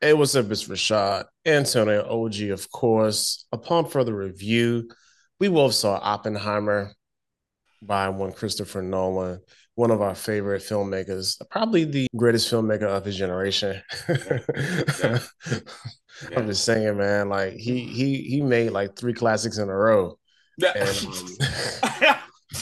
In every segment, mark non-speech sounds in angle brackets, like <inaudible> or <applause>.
Hey, what's up? It's Rashad, Antonio OG, of course. Upon further review, we both saw Oppenheimer by one Christopher Nolan, one of our favorite filmmakers, probably the greatest filmmaker of his generation. Yeah. Yeah. <laughs> I'm just saying, man, like he he he made like three classics in a row. And um,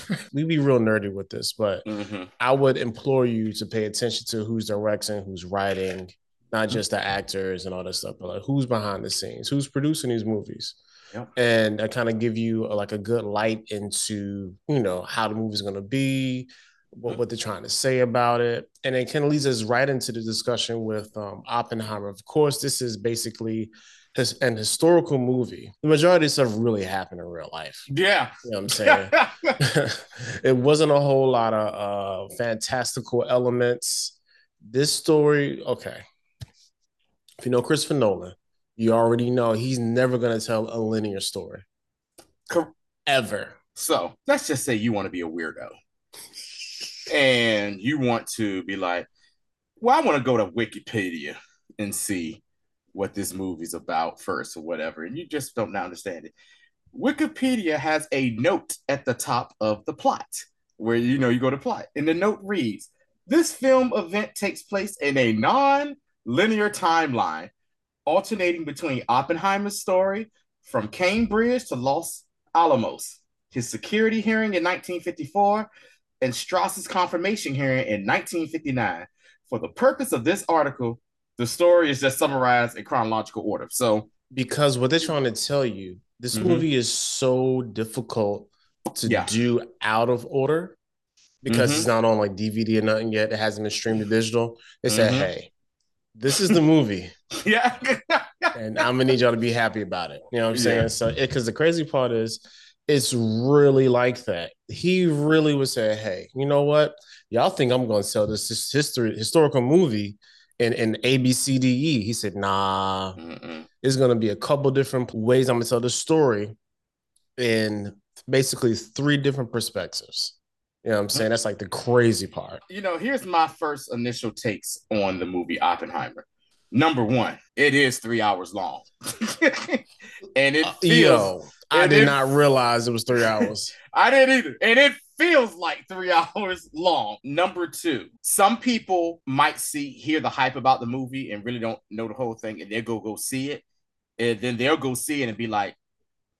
<laughs> we be real nerdy with this, but hmm I would implore you to pay attention to who's directing, who's writing, not just the actors and all that stuff, but like who's behind the scenes, who's producing these movies. Yep. And I kind of give you a, like a good light into, you know, how the movie's going to be, what, Mhm. what they're trying to say about it. And it kind of leads us right into the discussion with um, Oppenheimer. Of course, this is basically his, an historical movie. The majority of stuff really happened in real life. Yeah. You know what I'm saying? <laughs> <laughs> it wasn't a whole lot of uh, fantastical elements. This story, okay. If you know Christopher Nolan, you already know he's never going to tell a linear story ever. so let's just say you want to be a weirdo and you want to be like, well, I want to go to Wikipedia and see what this movie's about first or whatever. And you just don't understand it. Wikipedia has a note at the top of the plot where you know you go to plot. And the note reads This film event takes place in a non linear timeline, alternating between Oppenheimer's story from Cambridge to Los Alamos, his security hearing in 1954, and Strauss's confirmation hearing in 1959. For the purpose of this article, the story is just summarized in chronological order. So, Because what they're trying to tell you, this Mhm. movie is so difficult to Yeah. do out of order because Mhm. it's not on like DVD or nothing yet. It hasn't been streamed to digital. They said, Mhm. hey, this is the movie. <laughs> yeah. and I'm gonna need y'all to be happy about it. You know what I'm saying? Yeah. So, because the crazy part is, it's really like that. He really would say, "Hey, you know what? Y'all think I'm gonna sell this, this history historical movie in in A B C D E?" He said, "Nah, Mm-mm. it's gonna be a couple different ways I'm gonna tell the story in basically three different perspectives." You know what I'm saying? That's like the crazy part. you know, here's my first initial takes on the movie Oppenheimer. Number one, it is three hours long, <laughs> and it Uh, feels. Yo, I did not realize it was three hours. <laughs> I didn't either, and it feels like three <laughs> hours long. Number two, some people might see hear the hype about the movie and really don't know the whole thing, and they'll go go see it, and then they'll go see it and be like,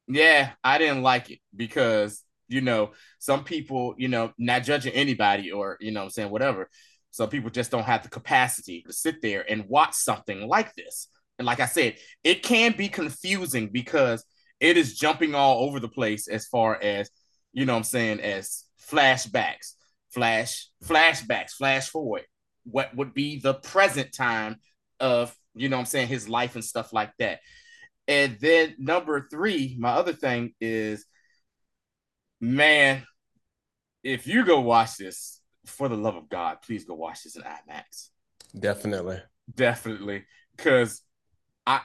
"Yeah, I didn't like it because you know some people, you know, not judging anybody or you know I'm saying whatever." Some people just don't have the capacity to sit there and watch something like this. And like I said, it can be confusing because it is jumping all over the place as far as, you know I'm saying, as flashbacks, flash, flashbacks, flash forward. What would be the present time of, you know I'm saying, his life and stuff like that. And then number three, my other thing is, man, if you go watch this, for the love of God, please go watch this in IMAX. Definitely. Definitely. Cause I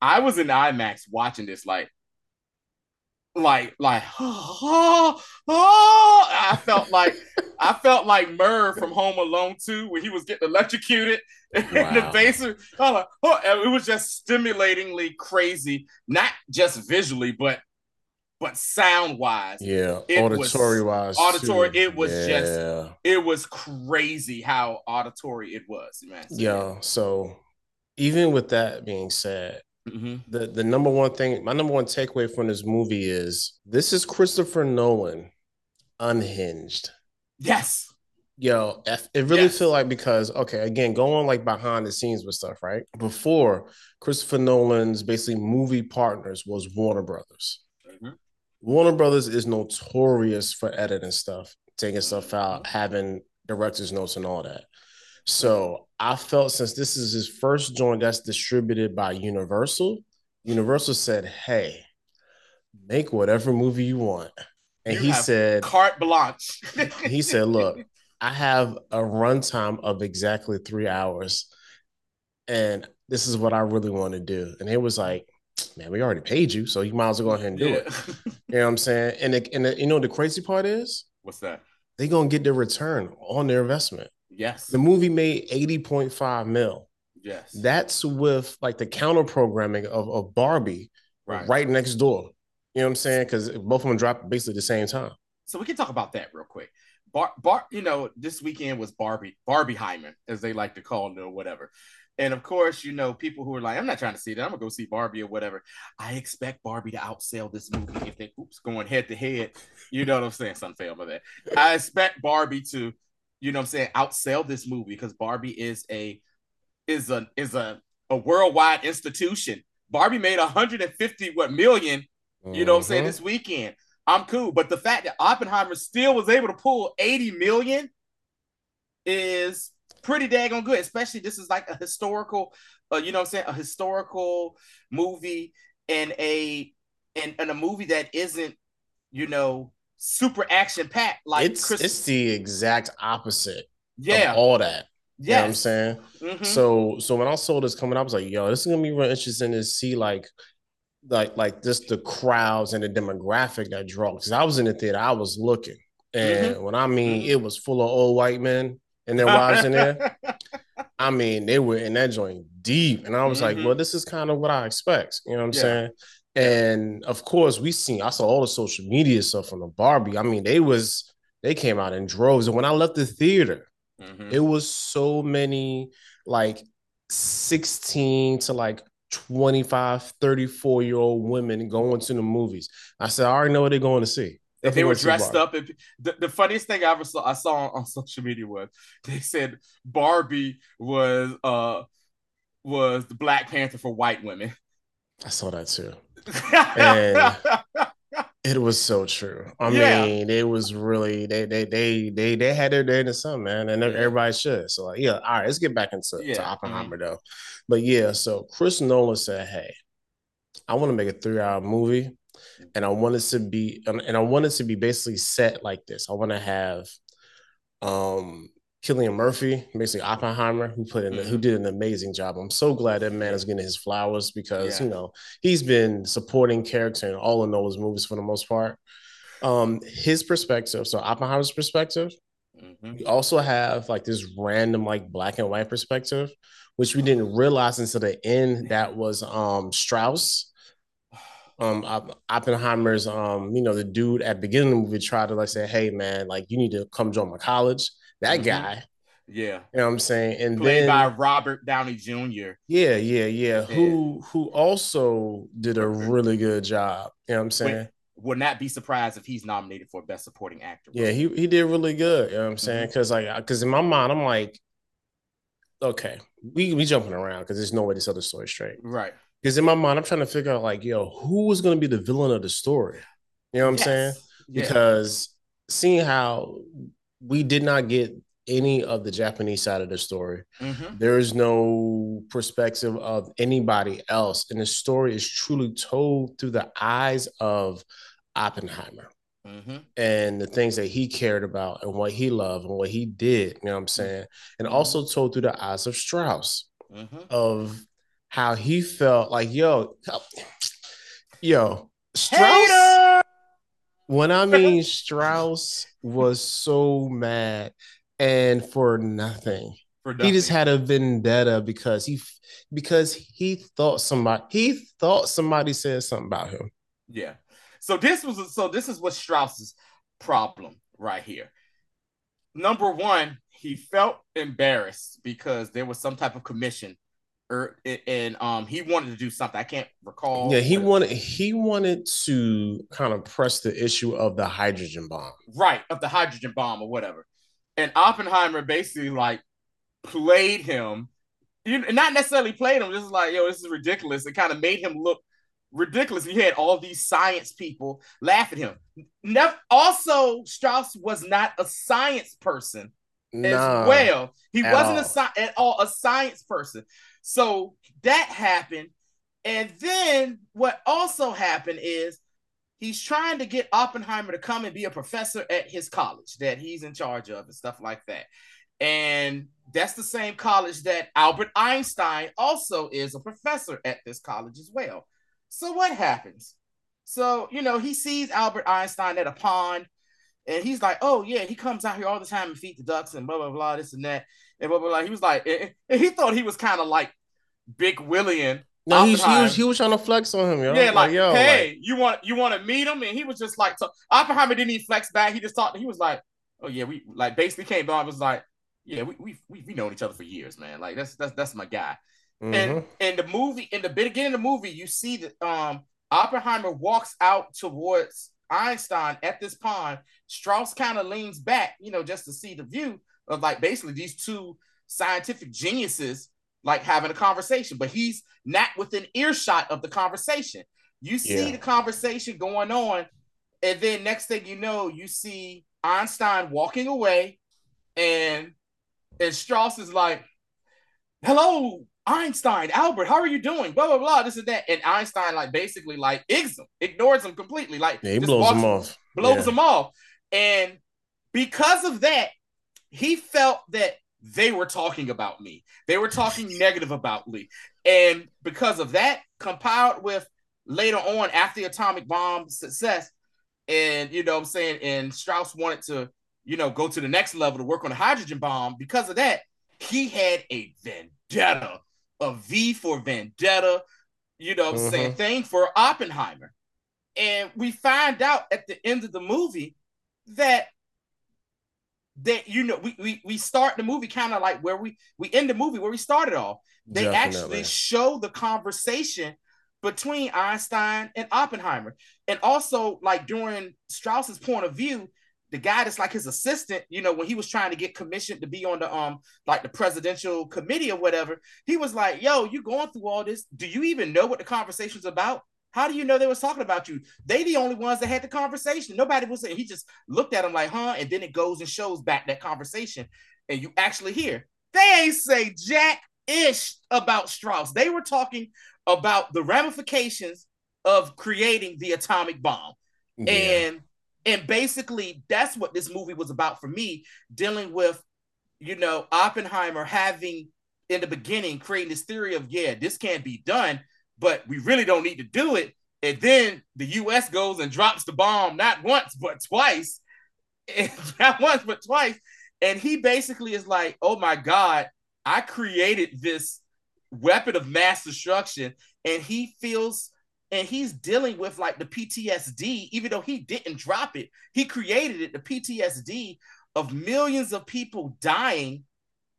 I was in IMAX watching this like like like oh, <gasps> oh, I felt like I <laughs> felt like Merv from Home Alone 2 when he was getting electrocuted in the basement. Like, oh, it was just stimulatingly crazy, not just visually, but but sound wise. Yeah, was auditory wise. auditory, too. it was just- It was crazy how auditory it was, man. Yeah. So even with that being said, Mhm. the the number one thing, my number one takeaway from this movie is this is Christopher Nolan unhinged. Yes. Yo, it really Yes. feel like because okay, again, going like behind the scenes with stuff, right? Before Christopher Nolan's basically movie partners was Warner Brothers. Warner Brothers is notorious for editing stuff, taking stuff out, Mhm. having director's notes and all that. So I felt since this is his first joint that's distributed by Universal, Universal said, "Hey, make whatever movie you want," and You he said, Carte blanche. <laughs> he said, "Look, <laughs> I have a runtime of exactly three hours, and this is what I really want to do." And it was like, "Man, we already paid you, so you might as well go ahead and do it." <laughs> You know what I'm saying? And the, and the, you know the crazy part is What's that? They're gonna get their return on their investment. Yes. The movie made eighty point five mil. Yes. That's with like the counter programming of, of Barbie right. right next door. You know what I'm saying? Because both of them dropped basically the same time. So we can talk about that real quick. Bar, Bar, you know, this weekend was Barbie, Barbenheimer, as they like to call it or whatever. And of course, you know, people who are like, I'm not trying to see that. I'm gonna go see Barbie or whatever. I expect Barbie to outsell this movie if they oops going head to head. You know what I'm saying? Something fail about that. I expect Barbie to, you know what I'm saying, outsell this movie because Barbie is a is a is a, a worldwide institution. Barbie made 150 what million, you know what I'm saying, mm-hmm. this weekend. I'm cool. But the fact that Oppenheimer still was able to pull 80 million is pretty daggone good. Especially this is like a historical, uh, you know what I'm saying, a historical movie and a and, and a movie that isn't, you know, super action packed like it's Chris- it's the exact opposite. Yeah, all that. Yeah, you know what I'm saying. Mm-hmm. So so when I saw this coming, I was like, yo, this is gonna be real interesting to see like like like just the crowds and the demographic that draw. Because I was in the theater, I was looking, and mm-hmm. when I mean mm-hmm. it was full of old white men and their wives in there. <laughs> I mean, they were in that joint deep, and I was mm-hmm. like, well, this is kind of what I expect. You know what I'm yeah. saying? And of course, we seen I saw all the social media stuff from the Barbie. I mean, they was they came out in droves, and when I left the theater, mm-hmm. it was so many like 16 to like 25, 34 year old women going to the movies. I said, I already know what they're going to see. If they were dressed up, and the, the funniest thing I ever saw I saw on, on social media was they said Barbie was uh was the Black Panther for white women. I saw that too. and <laughs> it was so true. I yeah. mean, it was really they they they they they had their day in the sun, man, and everybody should. So like, yeah, all right, let's get back into yeah. to Oppenheimer mm-hmm. though. But yeah, so Chris Nolan said, "Hey, I want to make a three-hour movie, and I want it to be, and I want to be basically set like this. I want to have, um, Cillian Murphy, basically Oppenheimer, who put in, mm-hmm. who did an amazing job. I'm so glad that man is getting his flowers because yeah. you know he's been supporting character in all of Nolan's movies for the most part. Um, his perspective, so Oppenheimer's perspective. Mm-hmm. We also have like this random like black and white perspective which we didn't realize until the end that was um Strauss. Um Oppenheimer's um, you know, the dude at the beginning of the movie tried to like say, Hey man, like you need to come join my college. That mm-hmm. guy. Yeah. You know what I'm saying? And played then, by Robert Downey Jr. Yeah, yeah, yeah. Who who also did a really good job. You know what I'm saying? would not be surprised if he's nominated for best supporting actor. Yeah, he, he did really good. You know what I'm saying? Because mm-hmm. like because in my mind, I'm like, okay, we we jumping around because there's no way to tell the story straight. Right. Because in my mind, I'm trying to figure out like, yo, who was going to be the villain of the story? You know what I'm yes. saying? Yeah. Because seeing how we did not get any of the Japanese side of the story, mm-hmm. there is no perspective of anybody else, and the story is truly told through the eyes of Oppenheimer mm-hmm. and the things that he cared about and what he loved and what he did. You know what I'm saying? And mm-hmm. also told through the eyes of Strauss mm-hmm. of how he felt like, yo, yo, Strauss. Hater! When I mean Strauss was so mad and for nothing. For nothing. He just had a vendetta because he because he thought somebody he thought somebody said something about him. Yeah. So this was so this is what Strauss's problem right here. Number one, he felt embarrassed because there was some type of commission or er, and um he wanted to do something. I can't recall. Yeah, he wanted he wanted to kind of press the issue of the hydrogen bomb. Right, of the hydrogen bomb or whatever. And Oppenheimer basically like played him, you not necessarily played him, just like, yo, this is ridiculous. It kind of made him look ridiculous. He had all these science people laugh at him. Never, also, Strauss was not a science person no, as well. He wasn't all. a at all a science person. So that happened. And then what also happened is he's trying to get Oppenheimer to come and be a professor at his college that he's in charge of and stuff like that. And that's the same college that Albert Einstein also is a professor at this college as well. So what happens? So, you know, he sees Albert Einstein at a pond And he's like, oh yeah, he comes out here all the time and feed the ducks and blah blah blah, this and that, and blah blah blah. He was like, and he thought he was kind of like Big Willian. No, he, he, was he was trying to flex on him, yo. Yeah, like, like yo, hey, like... you want you want to meet him, and he was just like, so Oppenheimer didn't even flex back. He just talked. He was like, oh yeah, we like basically came on. Was like, yeah, we we we we known each other for years, man. Like that's that's that's my guy. Mm-hmm. And in the movie, in the beginning of the movie, you see that um Oppenheimer walks out towards Einstein at this pond. Strauss kind of leans back, you know, just to see the view of like basically these two scientific geniuses like having a conversation, but he's not within earshot of the conversation. You see yeah. the conversation going on, and then next thing you know, you see Einstein walking away, and and Strauss is like, "Hello, Einstein, Albert, how are you doing? Blah blah blah. This is that, and Einstein like basically like ignores him, ignores him completely, like yeah, he blows him off, blows yeah. him off, and because of that, he felt that they were talking about me. They were talking <laughs> negative about me. And because of that, compiled with later on after the atomic bomb success, and you know what I'm saying, and Strauss wanted to, you know, go to the next level to work on the hydrogen bomb. Because of that, he had a vendetta, a V for vendetta, you know what I'm mm-hmm. saying, thing for Oppenheimer. And we find out at the end of the movie that that you know we, we we start the movie kind of like where we we end the movie where we started off. They Definitely. actually show the conversation between einstein and oppenheimer. And also like during strauss's point of view the guy that's like his assistant you know when he was trying to get commissioned to be on the um like the presidential committee or whatever he was like yo you going through all this? Do you even know what the conversation's about how do you know they was talking about you? They the only ones that had the conversation. Nobody was saying. He just looked at him like, huh? And then it goes and shows back that conversation, and you actually hear they ain't say jack ish about Strauss. They were talking about the ramifications of creating the atomic bomb, yeah. and and basically that's what this movie was about for me, dealing with, you know, Oppenheimer having in the beginning creating this theory of yeah, this can't be done but we really don't need to do it. And then the US goes and drops the bomb not once, but twice. <laughs> Not once, but twice. And he basically is like, oh my God, I created this weapon of mass destruction. And he feels and he's dealing with like the PTSD, even though he didn't drop it, he created it, the PTSD of millions of people dying,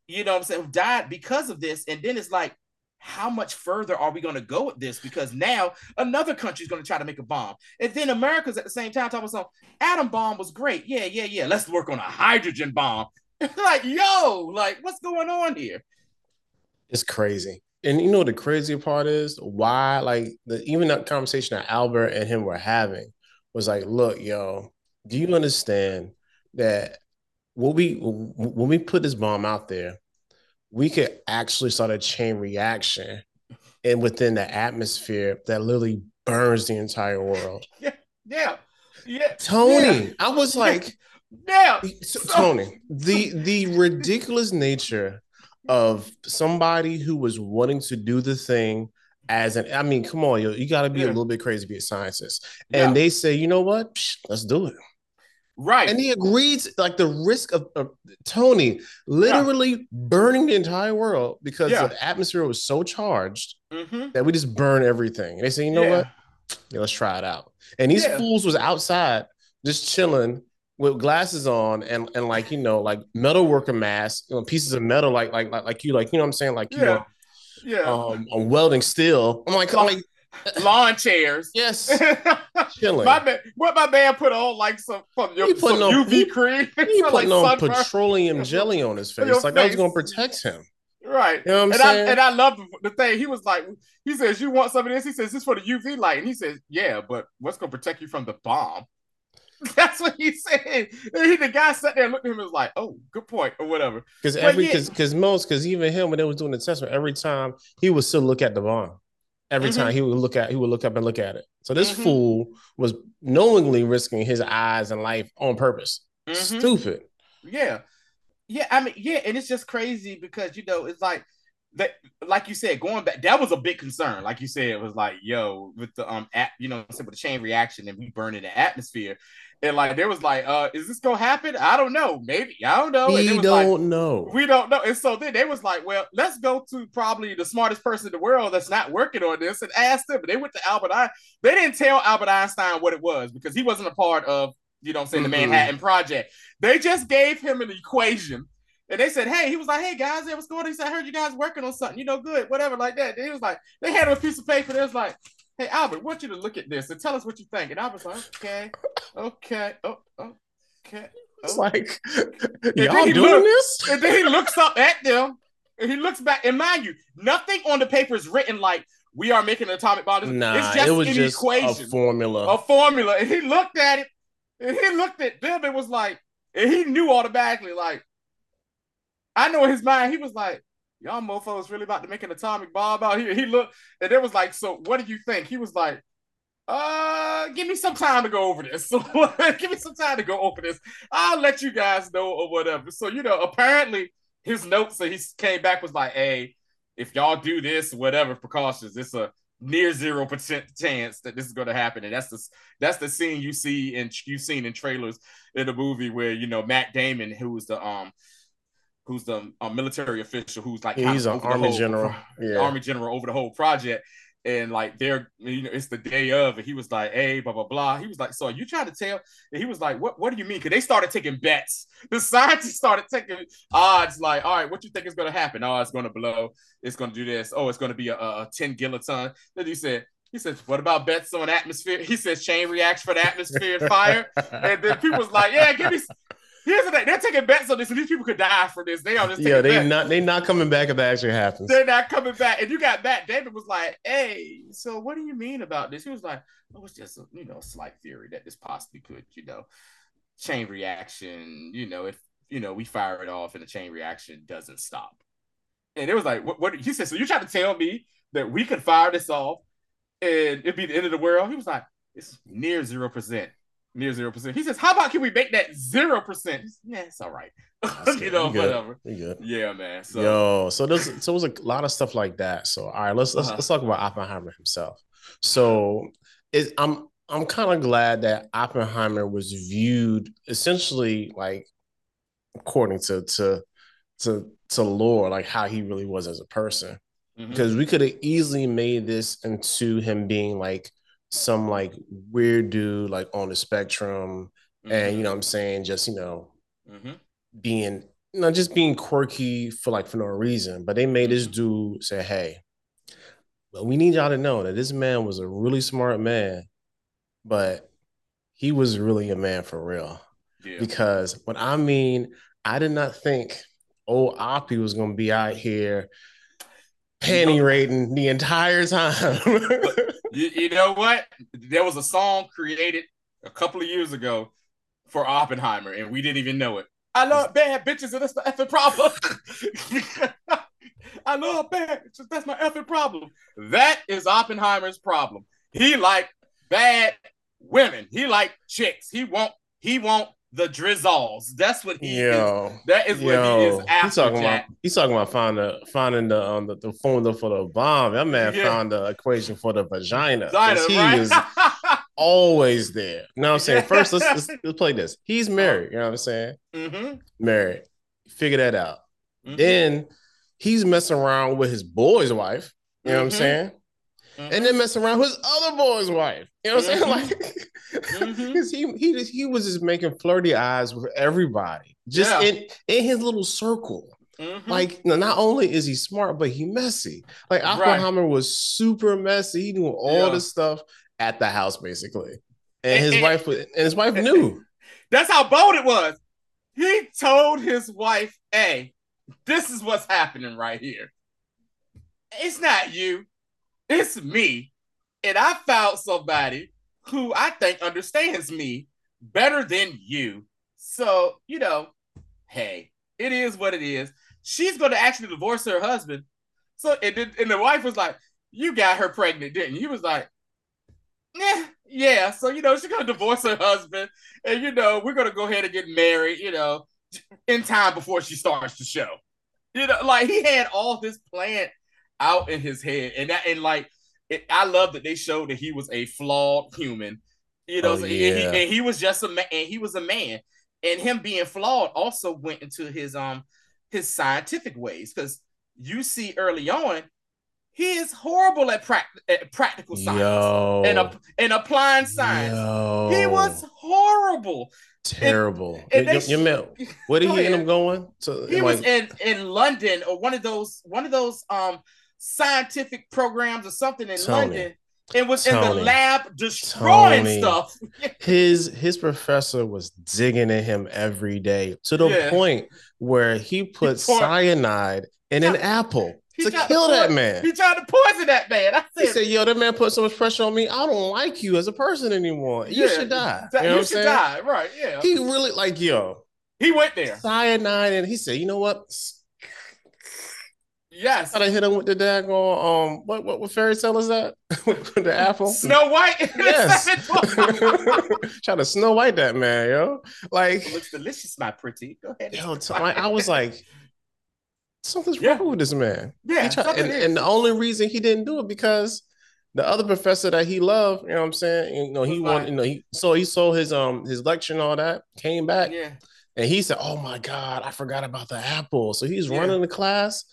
you know what I'm saying, died because of this. And then it's like, how much further are we going to go with this? Because now another country is going to try to make a bomb. And then America's at the same time talking about atom bomb was great. Yeah, yeah, yeah. Let's work on a hydrogen bomb. <laughs> like, yo, like what's going on here? It's crazy. And you know the crazy part is why, like the even that conversation that Albert and him were having was like, look, yo, do you understand that when we when we put this bomb out there, we could actually start a chain reaction and within the atmosphere that literally burns the entire world. <laughs> Yeah, yeah, yeah. Tony, yeah. I was like, yeah, so, Tony, the the ridiculous nature of somebody who was wanting to do the thing as an I mean, come on, yo, you got to be yeah. a little bit crazy to be a scientist. And yeah. they say, you know what? Psh, let's do it. Right. And he agreed, like the risk of, of Tony literally yeah. burning the entire world because yeah. the atmosphere was so charged mm-hmm. that we just burn everything. And they say, you know yeah. what? Yeah, let's try it out. And these fools was outside just chilling with glasses on and and like you know like metal worker masks, you know, pieces of metal like like like like you like you know what I'm saying like you know yeah um on welding steel. I'm like, I'm like <laughs> lawn chairs. Yes, <laughs> chilling. My man, what my man put on like some from your some on, UV he, cream. He <laughs> putting like on petroleum jelly on his face, like face. I was gonna protect him. Right. You know and saying? I and I love the thing. He was like, he says, "You want some of this?" He says, "This for the UV light," and he says, "Yeah, but what's gonna protect you from the bomb?" That's what he said. And he, the guy sat there and looked at him and was like, "Oh, good point," or whatever. Because every because yeah. most because even him when they was doing the test, every time he would still look at the bomb every mm-hmm. time he would look at he would look up and look at it. So this mm-hmm. fool was knowingly risking his eyes and life on purpose. Mm-hmm. Stupid. Yeah. Yeah, I mean, yeah, and it's just crazy because you know, it's like that like you said, going back, that was a big concern. Like you said, it was like, yo, with the um, at, you know, with the chain reaction and we burning the atmosphere, and like there was like, uh, is this gonna happen? I don't know. Maybe I don't know. We don't like, know. We don't know. And so then they was like, well, let's go to probably the smartest person in the world that's not working on this and ask them. But they went to Albert Einstein. They didn't tell Albert Einstein what it was because he wasn't a part of, you know, I'm saying mm-hmm. the Manhattan Project. They just gave him an equation. And they said, hey, he was like, hey guys, hey, what's going on? He said, I heard you guys working on something, you know, good, whatever, like that. And he was like, they had him a piece of paper. They was like, hey Albert, I want you to look at this and tell us what you think. And Albert's like, okay, okay, oh, okay. It's oh. like, y'all doing this? And then he looks up at them and he looks back. And mind you, nothing on the paper is written like we are making an atomic bomb. Nah, it's just it was an just equation, a formula. A formula. And he looked at it and he looked at them and was like, and he knew automatically, like, I know in his mind, he was like, y'all mofos really about to make an atomic bomb out here. He looked, and it was like, so what do you think? He was like, uh, give me some time to go over this. So <laughs> give me some time to go over this. I'll let you guys know or whatever. So, you know, apparently his notes that he came back was like, hey, if y'all do this, whatever precautions, it's a near zero percent chance that this is going to happen. And that's the that's the scene you see and you've seen in trailers in the movie where you know Matt Damon, who's the um who's the um, military official who's like yeah, he's an army whole, general, yeah. army general over the whole project. And like they're, you know, it's the day of, and he was like, "Hey, blah blah blah." He was like, "So are you trying to tell?" And he was like, "What? What do you mean?" Because they started taking bets. <laughs> The scientists started taking odds. Like, all right, what you think is going to happen? Oh, it's going to blow. It's going to do this. Oh, it's going to be a, a ten gigaton. Then he said, he says, "What about bets on atmosphere?" He says, "Chain reaction for the atmosphere and fire." <laughs> and then people was like, "Yeah, give me, Here's the thing: they're taking bets on this, and these people could die for this. They are just yeah. They bets. not they not coming back if that actually happens. They're not coming back. And you got that. David was like, "Hey, so what do you mean about this?" He was like, "Oh, it's just a you know a slight theory that this possibly could you know chain reaction. You know, if you know we fire it off and the chain reaction doesn't stop." And it was like, "What?" what he said, "So you're trying to tell me that we could fire this off and it'd be the end of the world?" He was like, "It's near zero percent." Near zero percent. He says, "How about can we make that zero percent?" Yeah, it's all right. <laughs> you know, whatever. Yeah, man. So. Yo, so there's so it was a lot of stuff like that. So all right, let's let's, uh-huh. let's talk about Oppenheimer himself. So it, I'm I'm kind of glad that Oppenheimer was viewed essentially like according to to to to lore, like how he really was as a person. Mm-hmm. Because we could have easily made this into him being like some like weird dude like on the spectrum mm-hmm. and you know i'm saying just you know mm-hmm. being you know just being quirky for like for no reason but they made mm-hmm. this dude say hey well we need y'all to know that this man was a really smart man but he was really a man for real yeah. because what i mean i did not think old oppie was going to be out here panty rating the entire time <laughs> you, you know what? There was a song created a couple of years ago for Oppenheimer, and we didn't even know it. I love bad bitches, and that's my effing problem. <laughs> I love bad bitches. That's my effing problem. That is Oppenheimer's problem. He like bad women. He like chicks. He won't. He won't the drizzles. That's what he yo, is. That is yo, what he is after. He's talking Jack. about. He's talking about finding finding the um the, the formula for the bomb. That man yeah. found the equation for the vagina. vagina he right? is <laughs> always there. You know what I'm saying? First, let's, let's, let's play this. He's married. You know what I'm saying? Mm-hmm. Married. Figure that out. Mm-hmm. Then he's messing around with his boy's wife. You know mm-hmm. what I'm mm-hmm. saying? Mm-hmm. And then mess around with his other boy's wife. You know what I'm saying? Mm-hmm. Like because mm-hmm. <laughs> he he he was just making flirty eyes with everybody, just yeah. in in his little circle. Mm-hmm. Like, not only is he smart, but he messy. Like Oppenheimer right. was super messy. He knew all yeah. the stuff at the house, basically, and, his wife and his wife knew. <laughs> That's how bold it was. He told his wife, "Hey, this is what's happening right here. It's not you, it's me, and I found somebody who I think understands me better than you. So, you know, hey, it is what it is. She's going to actually divorce her husband. So, and, and the wife was like, You got her pregnant, didn't you? He was like, Yeah, yeah. So, you know, she's going to divorce her husband. And, you know, we're going to go ahead and get married, you know, in time before she starts the show. You know, like he had all this plan out in his head, and that and like it, I love that they showed that he was a flawed human. You know, Oh, so- and, he, and he was just a man, and he was a man, and him being flawed also went into his um his scientific ways because you see early on he is horrible at, prac- at practical science Yo. and, ap- and applying science. Yo. He was horrible. terrible. and they you- you meant- where did he end ahead. up going? To He like, was in in London or one of those one of those um scientific programs or something in Tony. London. and was in the lab destroying Tony. stuff. <laughs> his his professor was digging at him every day to the Yeah. point where he put poured- cyanide in an apple he to tried to kill that man. He tried to poison that man. I He said, said, "Yo, that man put so much pressure on me. I don't like you as a person anymore. You Yeah, should die. You know you should saying? die. Right, yeah. He really like yo He went there. cyanide, and he said, "You know what? Yes. Gotta hit him with the daggone um what what, what fairy tale is that? <laughs> with the apple? Snow White. <laughs> Yes. <laughs> Try to Snow White that man, yo. Like, it looks delicious, my pretty. Go ahead. yo, t- I was like, something's Yeah. wrong with this man. yeah, tried- and, and the only reason he didn't do it because the other professor that he loved, you know what I'm saying? You know, he wanted, you know, he so he saw his um his lecture and all that, came back, yeah. and he said, Oh my god, I forgot about the apple. So he's Yeah. running the class.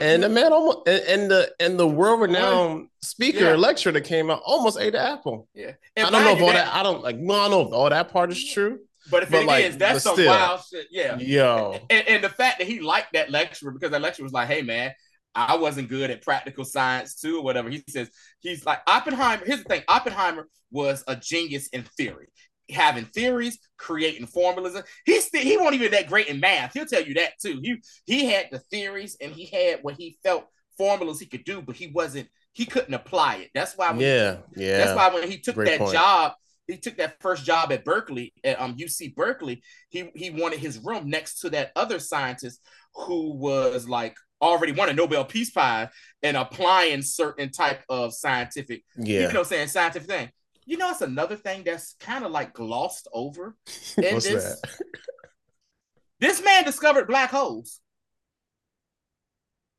And the Mhm. man almost and, and the and the world renowned speaker Yeah. lecturer that came out almost ate the apple. yeah. I don't know if all that, I don't like well, I don't know if all that part is true. But if but it like, is, that's some still. wild shit. Yeah. Yo. And, and the fact that he liked that lecturer because that lecturer was like, hey man, I wasn't good at practical science too, or whatever. He says he's like Oppenheimer. Here's the thing: Oppenheimer was a genius in theory, having theories, creating formulas. He's he won't even that great in math. He'll tell you that too. He he had the theories and he had what he felt formulas he could do, but he wasn't. He couldn't apply it. That's why when Yeah. Yeah. that's why when he took Great that point. job, he took that first job at Berkeley, at um, UC Berkeley. He he wanted his room next to that other scientist who was like already won a Nobel Peace Prize and applying certain type of scientific, yeah. you know, saying scientific thing. You know, it's another thing that's kind of like glossed over. <laughs> in What's this- that? <laughs> This man discovered black holes.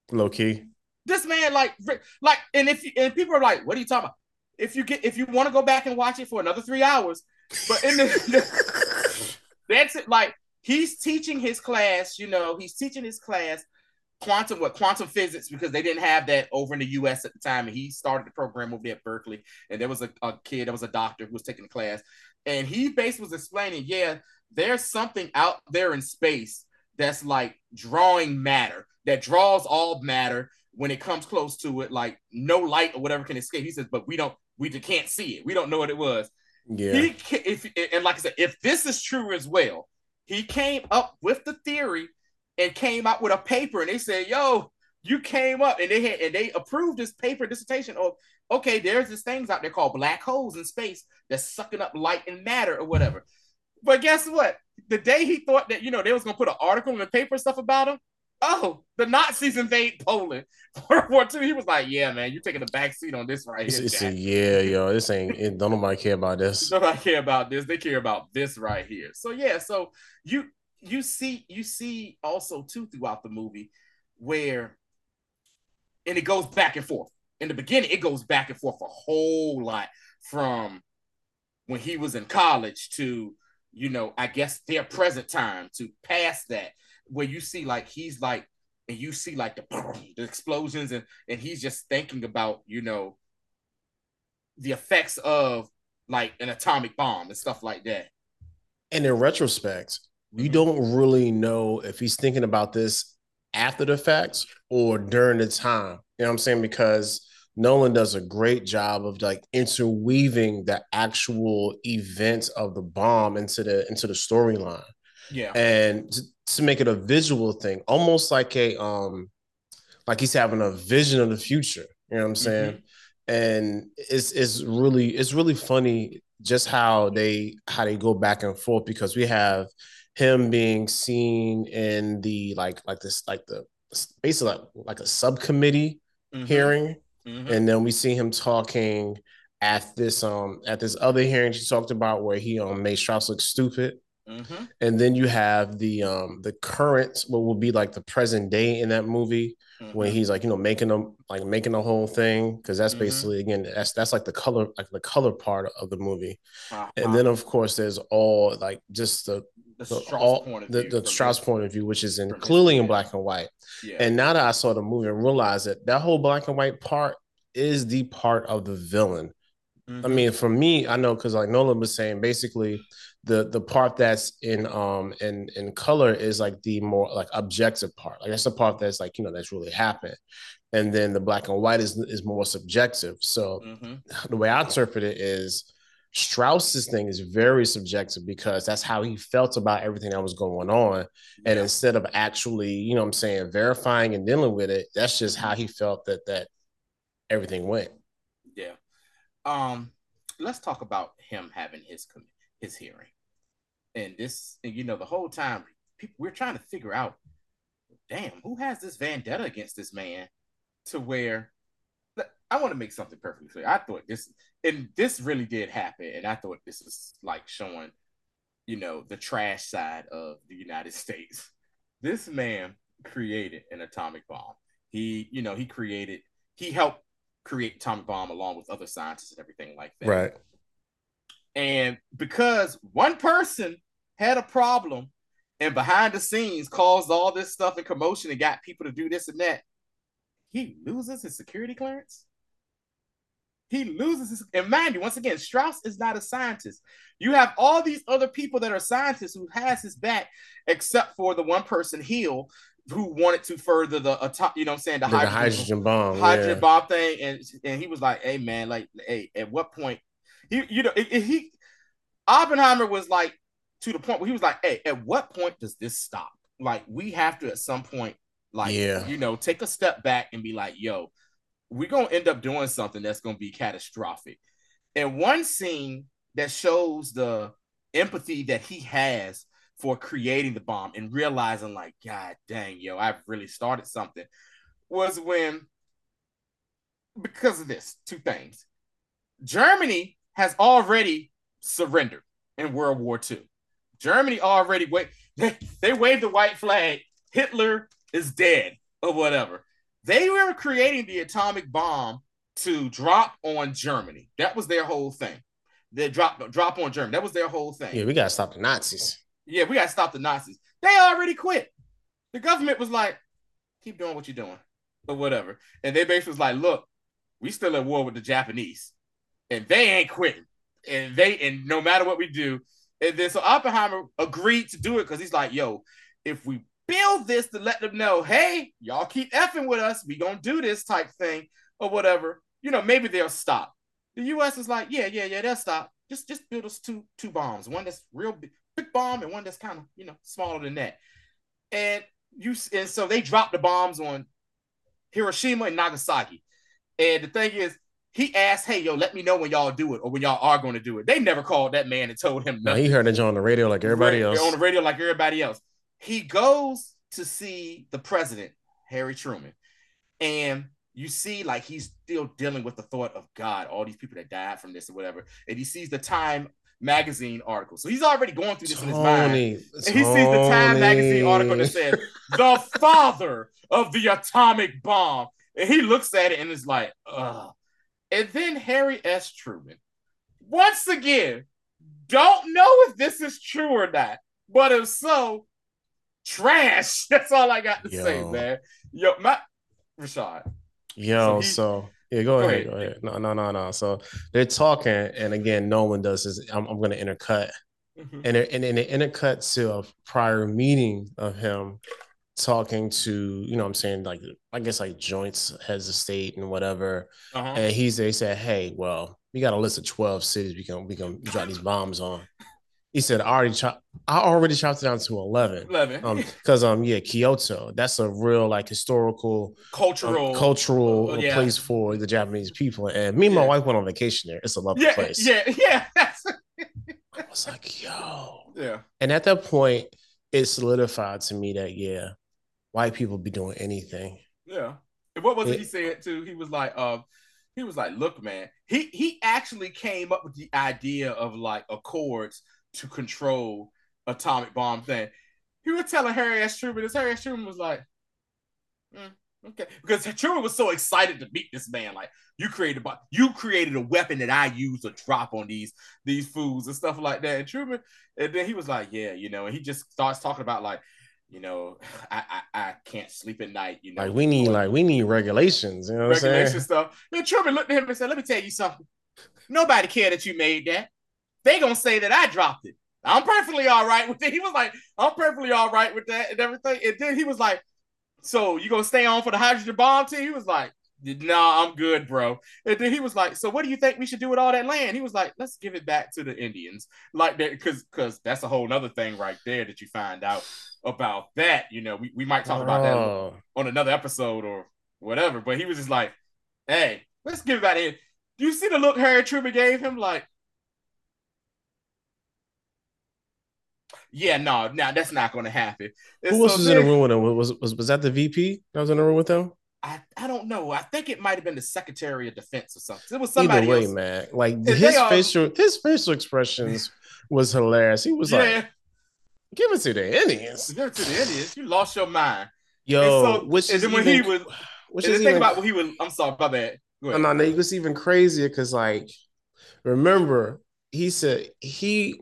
Low key. This man, like, like, and if you, and people are like, "What are you talking about?" If you get, if you want to go back and watch it for another three hours, but in the, <laughs> that's it. Like he's teaching his class, you know, he's teaching his class quantum what quantum physics because they didn't have that over in the US at the time. And he started the program over there at Berkeley. And there was a, a kid that was a doctor who was taking the class. And he basically was explaining, yeah, there's something out there in space that's like drawing matter, that draws all matter when it comes close to it, like no light or whatever can escape. He says, but we don't, we just can't see it. We don't know what it was. Yeah. He if and like I said, if this is true as well, he came up with the theory and came out with a paper, and they said, "Yo, you came up," and they had and they approved this paper dissertation. Oh, okay, there's these things out there called black holes in space that's sucking up light and matter or whatever. But guess what? The day he thought that you know they was gonna put an article in the paper stuff about him, oh, the Nazis invade Poland. <laughs> World War II. He was like, "Yeah, man, you're taking the back seat on this right here." it's a yeah, yo. This ain't. It, don't nobody care about this. <laughs> Nobody care about this. They care about this right here. So yeah, so you you see you see also too throughout the movie where and it goes back and forth. In the beginning, it goes back and forth a whole lot from when he was in college to you know, I guess their present time to past that, where you see like he's like and you see like the, <clears throat> the explosions and and he's just thinking about you know the effects of like an atomic bomb and stuff like that. And in retrospect, we Mhm. don't really know if he's thinking about this after the fact or during the time. You know what I'm saying? Because Nolan does a great job of like interweaving the actual events of the bomb into the into the storyline Yeah. and to, to make it a visual thing, almost like a um like he's having a vision of the future. You know what I'm saying? And it's it's really it's really funny just how they how they go back and forth because we have him being seen in the like like this like the basically like, like a subcommittee Mhm. hearing Mhm. and then we see him talking at this um at this other hearing she talked about where he um made Strauss look stupid Mm-hmm. And then you have the um the current what will be like the present day in that movie mm-hmm. when he's like you know making them like making the whole thing because that's mm-hmm. basically again that's that's like the color like the color part of the movie. Uh-huh. And then of course there's all like just the the, the Strauss all, point of the, view. The, Strauss point of view, which is in clearly in black and white. Yeah. And now that I saw the movie and realized that that whole black and white part is the part of the villain. Mm-hmm. I mean, for me, I know because like Nolan was saying, basically the the part that's in um in in color is like the more like objective part. Like that's the part that's like you know that's really happened, and then the black and white is is more subjective. So mm-hmm. the way I interpret it is Strauss's thing is very subjective because that's how he felt about everything that was going on. And yeah. instead of actually, you know I'm saying, verifying and dealing with it, that's just how he felt that that everything went. Yeah. Um, let's talk about him having his his hearing. And this, and you know, the whole time people we're trying to figure out, damn, who has this vendetta against this man to where I want to make something perfectly clear. I thought this, and this really did happen, and I thought this was like showing, you know, the trash side of the United <laughs> States. This man created an atomic bomb. He, you know, he created, he helped create atomic bomb along with other scientists and everything like that. Right. And because one person had a problem and behind the scenes caused all this stuff and commotion and got people to do this and that, he loses his security clearance. He loses his, and mind you, once again, Strauss is not a scientist. You have all these other people that are scientists who has his back, except for the one person, Hill, who wanted to further the uh, you know I'm saying the, the hydrogen, hydrogen, bomb hydrogen yeah. bomb thing and and he was like hey man like hey at what point he you know he Oppenheimer was like to the point where he was like hey at what point does this stop like we have to at some point like yeah. you know take a step back and be like yo we're gonna end up doing something that's gonna be catastrophic. And one scene that shows the empathy that he has for creating the bomb and realizing, like, God dang, yo, I've really started something, was when because of this, two things. Germany has already surrendered in World War II. Germany already wait they, they waved the white flag. Hitler is dead or whatever. They were creating the atomic bomb to drop on Germany. That was their whole thing. They drop drop on Germany. That was their whole thing. Yeah, we gotta stop the Nazis. Yeah, we gotta stop the Nazis. They already quit. The government was like, keep doing what you're doing, or whatever. And they basically was like, look, we still at war with the Japanese, and they ain't quitting. And they and no matter what we do, and then so Oppenheimer agreed to do it because he's like, yo, if we build this to let them know, hey, y'all keep effing with us. We gonna do this type thing or whatever. You know, maybe they'll stop. The U.S. is like, yeah, yeah, yeah, they'll stop. Just just build us two two bombs, one that's real big, big bomb and one that's kind of you know smaller than that. And you and so they dropped the bombs on Hiroshima and Nagasaki. And the thing is, he asked, "Hey, yo, let me know when y'all do it or when y'all are going to do it." They never called that man and told him. No, he heard it on the radio like everybody else. On the radio like everybody else he goes to see the president, Harry Truman, and you see like he's still dealing with the thought of God, all these people that died from this or whatever, and he sees the Time magazine article. So he's already going through this Tony, in his mind. And he sees the Time magazine article that says the father of the atomic bomb. And he looks at it and is like, ugh. And then Harry S. Truman, once again, don't know if this is true or not. But if so, trash. <laughs> That's all I got to Yo. say, man. Yo, my Rashad. Yo, so, he, so yeah, go, go ahead, ahead, go ahead. No, no, no, no. So they're talking, and again, Nolan does this. I'm, I'm going to intercut, mm-hmm. and it, and then it intercut to a prior meeting of him talking to, you know, I'm saying like, I guess like joints heads of state and whatever, uh-huh. and he's they said, hey, well, we got a list of 12 cities we can we can drop these bombs on. He said, I already chop, I already chopped it down to 11. 11. Um, because um, yeah, Kyoto, that's a real like historical cultural um, cultural uh, yeah. place for the Japanese people. And me and my yeah. wife went on vacation there. It's a lovely yeah, place. Yeah, yeah. <laughs> I was like, yo. Yeah. And at that point, it solidified to me that yeah, white people be doing anything. Yeah. And what was it, it he said too? He was like, uh, he was like, look, man, he he actually came up with the idea of like accords to control atomic bomb thing. He was telling Harry S. Truman, this Harry S. Truman was like, mm, okay, because Truman was so excited to meet this man. Like, you created, you created a weapon that I use to drop on these these fools and stuff like that. And Truman, and then he was like, yeah, you know, and he just starts talking about like, you know, <laughs> I, I, I can't sleep at night. You know, like we need like we need regulations. You know, regulation stuff. Then Truman looked at him and said, "Let me tell you something. Nobody care that you made that. They gonna say that I dropped it. I'm perfectly all right with it." <laughs> He was like, "I'm perfectly all right with that and everything." And then he was like, "So you gonna stay on for the hydrogen bomb team?" He was like, "No, nah, I'm good, bro." And then he was like, "So what do you think we should do with all that land?" He was like, "Let's give it back to the Indians." Like that, because because that's a whole other thing right there that you find out about that. You know, we, we might talk about that oh. on another episode or whatever. But he was just like, hey, let's give that in. Do you see the look Harry Truman gave him? Like, yeah, no, no, that's not going to happen. Who else was in the room with him? Was, was was that the VP that was in the room with him? I, I don't know. I think it might have been the Secretary of Defense or something. It was somebody Either way, else. man. Like his facial his facial expressions was hilarious. He was yeah. like, Give it to the Indians. Give it to the Indians. You lost your mind. Yo, and so, which and then when even, he was, which is the thing about when he was. I'm sorry, my bad. No, no, no, it was even crazier because, like, remember, he said he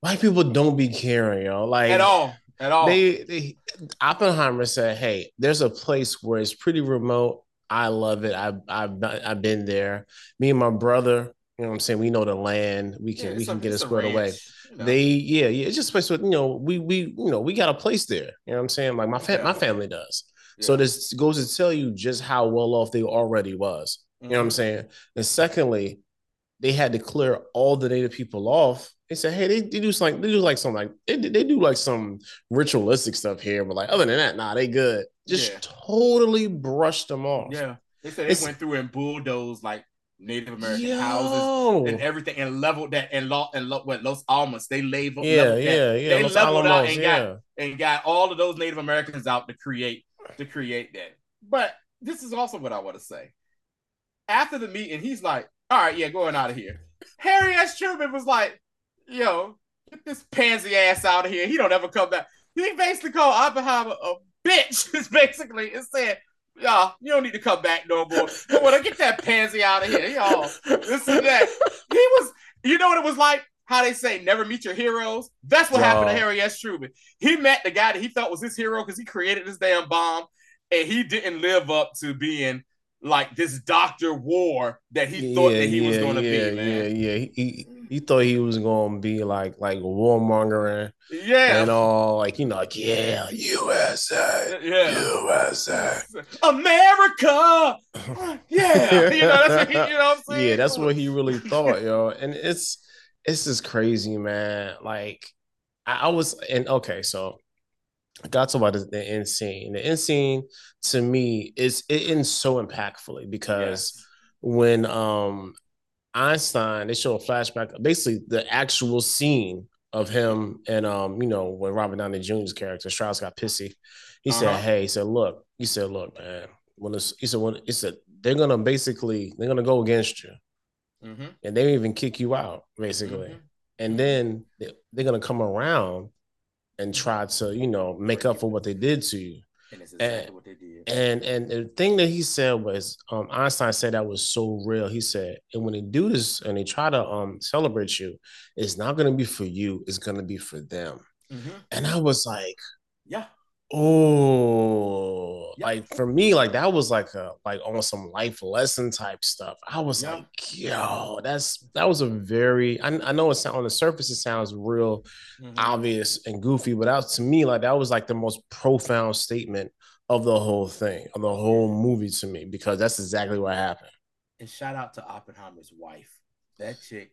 white people don't be caring, yo. Like at all, at all. They, they Oppenheimer said, "Hey, there's a place where it's pretty remote. I love it. I, I've I've been there. Me and my brother, you know, what I'm saying we know the land. We can yeah, we can get it squared away." They yeah, yeah, it's just a place where you know, we we you know, we got a place there. You know what I'm saying? Like my fa- my family does. Yeah. So this goes to tell you just how well off they already was. You know what I'm mm-hmm. saying? And secondly, they had to clear all the native people off. They said, hey, they, they do something, they do like some like they, they do like some ritualistic stuff here, but like other than that, nah, they good. Just yeah. totally brushed them off. Yeah. They said they it's, went through and bulldozed like Native American Yo. houses and everything and leveled that and lo, and lo, what Los Alamos they labeled yeah leveled yeah that. yeah they Los leveled Alamos, out and yeah. got and got all of those Native Americans out to create to create that. But this is also what I want to say. After the meeting, he's like, "All right, yeah, going out of here." Harry S. Truman was like, "Yo, get this pansy ass out of here. He don't ever come back." He basically called Oppenheimer a bitch. <laughs> Is basically it said y'all, you don't need to come back no more. When I get that pansy out of here, y'all, this and that. He was, you know what it was like? How they say, never meet your heroes. That's what happened to Harry S. Truman. He met the guy that he thought was his hero because he created this damn bomb, and he didn't live up to being like this Doctor War that he yeah, thought that he yeah, was going to yeah, be. Man. Yeah, yeah, he, he thought he was gonna be like like warmongering, yeah, and all like you know like yeah, USA, yeah, USA, <laughs> America, <laughs> yeah, <laughs> you know that's what he, you know what I'm saying. Yeah, that's what he really thought, yo, and it's it's just crazy, man. Like I, I was, and okay, so I got to about the, the end scene. The end scene to me is it ends so impactfully because. Yes when um Einstein, they show a flashback, basically the actual scene of him and um, you know, when Robert Downey Jr.'s character Strauss got pissy. He uh-huh. said, Hey, he said, look, he said, look, man, when this he said, when he said they're gonna basically they're gonna go against you. Mm-hmm. And they even kick you out, basically. Mm-hmm. And then they're gonna come around and try to, you know, make up for what they did to you. And exactly and, what they did. And and the thing that he said was um, Einstein said that was so real. He said, and when they do this and they try to um celebrate you, it's not gonna be for you, it's gonna be for them. Mm-hmm. And I was like, Yeah, Oh, yep. like for me, like that was like a like almost some life lesson type stuff. I was yep. like, yo, that's that was a very. I, I know it's on the surface it sounds real mm-hmm. obvious and goofy, but that to me like that was like the most profound statement of the whole thing of the whole movie to me because that's exactly what happened. And shout out to Oppenheimer's wife. That chick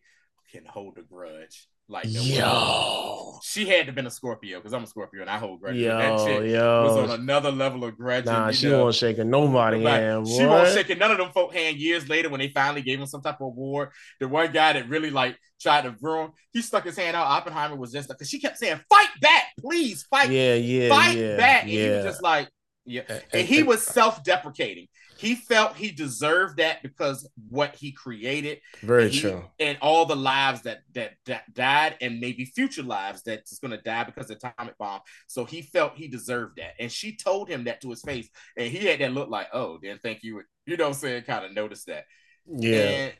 can hold a grudge. Like yo, she had to have been a Scorpio because I'm a Scorpio and I hold grudges. Yo, that chick yo. was on another level of grudge. Nah, she know? won't shake nobody like, hand. She won't shake none of them folk hand. Years later, when they finally gave him some type of award, the one guy that really like tried to ruin, he stuck his hand out. Oppenheimer was just because she kept saying, "Fight back, please, fight, yeah, yeah, fight yeah, back," and yeah. he was just like, yeah, and, and he was self-deprecating he felt he deserved that because what he created. Very he, true. And all the lives that, that that died, and maybe future lives that's going to die because of the atomic bomb. So he felt he deserved that, and she told him that to his face, and he had that look like, "Oh, didn't think you would," you know, what I'm saying, kind of noticed that. Yeah. And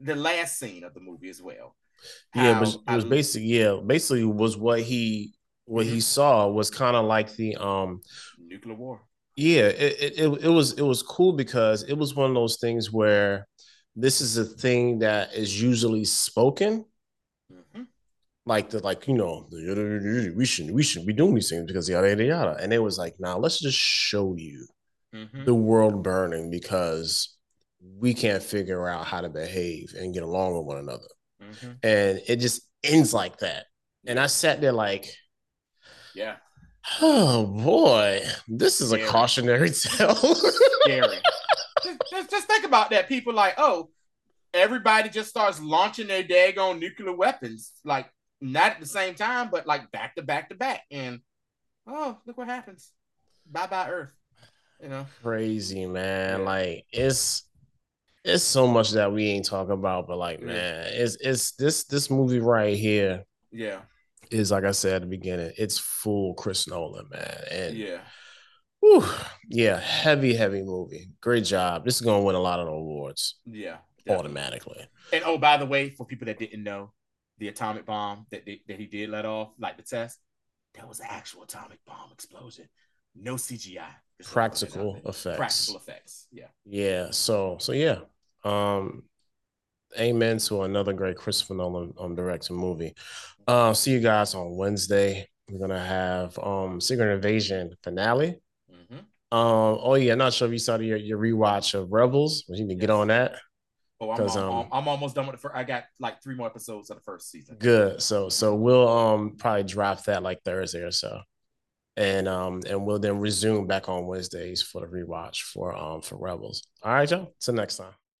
the last scene of the movie as well. Yeah, it was, it was basically yeah, basically was what he what mm-hmm. he saw was kind of like the um nuclear war yeah, it, it it was it was cool because it was one of those things where this is a thing that is usually spoken. Mm-hmm. Like the like you know we shouldn't we shouldn't be doing these things because yada yada yada and it was like now nah, let's just show you mm-hmm. the world burning because we can't figure out how to behave and get along with one another mm-hmm. and it just ends like that and I sat there like yeah Oh boy, this is Scary. a cautionary <laughs> tale. Scary. <laughs> Just, just, just, think about that. People like, oh, everybody just starts launching their daggone nuclear weapons, like not at the same time, but like back to back to back. And oh, look what happens. Bye bye Earth. You know, crazy man. Yeah. Like it's it's so much that we ain't talking about, but like, yeah. man, it's it's this this movie right here. Yeah is like I said at the beginning, it's full Chris Nolan, man. And yeah. Whew, yeah, heavy, heavy movie. Great job. This is gonna win a lot of awards. Yeah. Definitely. Automatically. And oh, by the way, for people that didn't know, the atomic bomb that they, that he did let off, like the test, that was an actual atomic bomb explosion. No CGI. Practical effects. Practical effects. Yeah. Yeah. So so yeah. Um amen to another great Christopher Nolan um, directed movie. Uh, see you guys on Wednesday. We're gonna have um Secret Invasion finale. Mm-hmm. Um, oh yeah, not sure if you saw your, your rewatch of Rebels. We need to yes. get on that. Oh, I'm, um, I'm almost done with the first. I got like three more episodes of the first season. Good. So so we'll um probably drop that like Thursday or so. And um and we'll then resume back on Wednesdays for the rewatch for um for Rebels. All right, Joe. Till next time.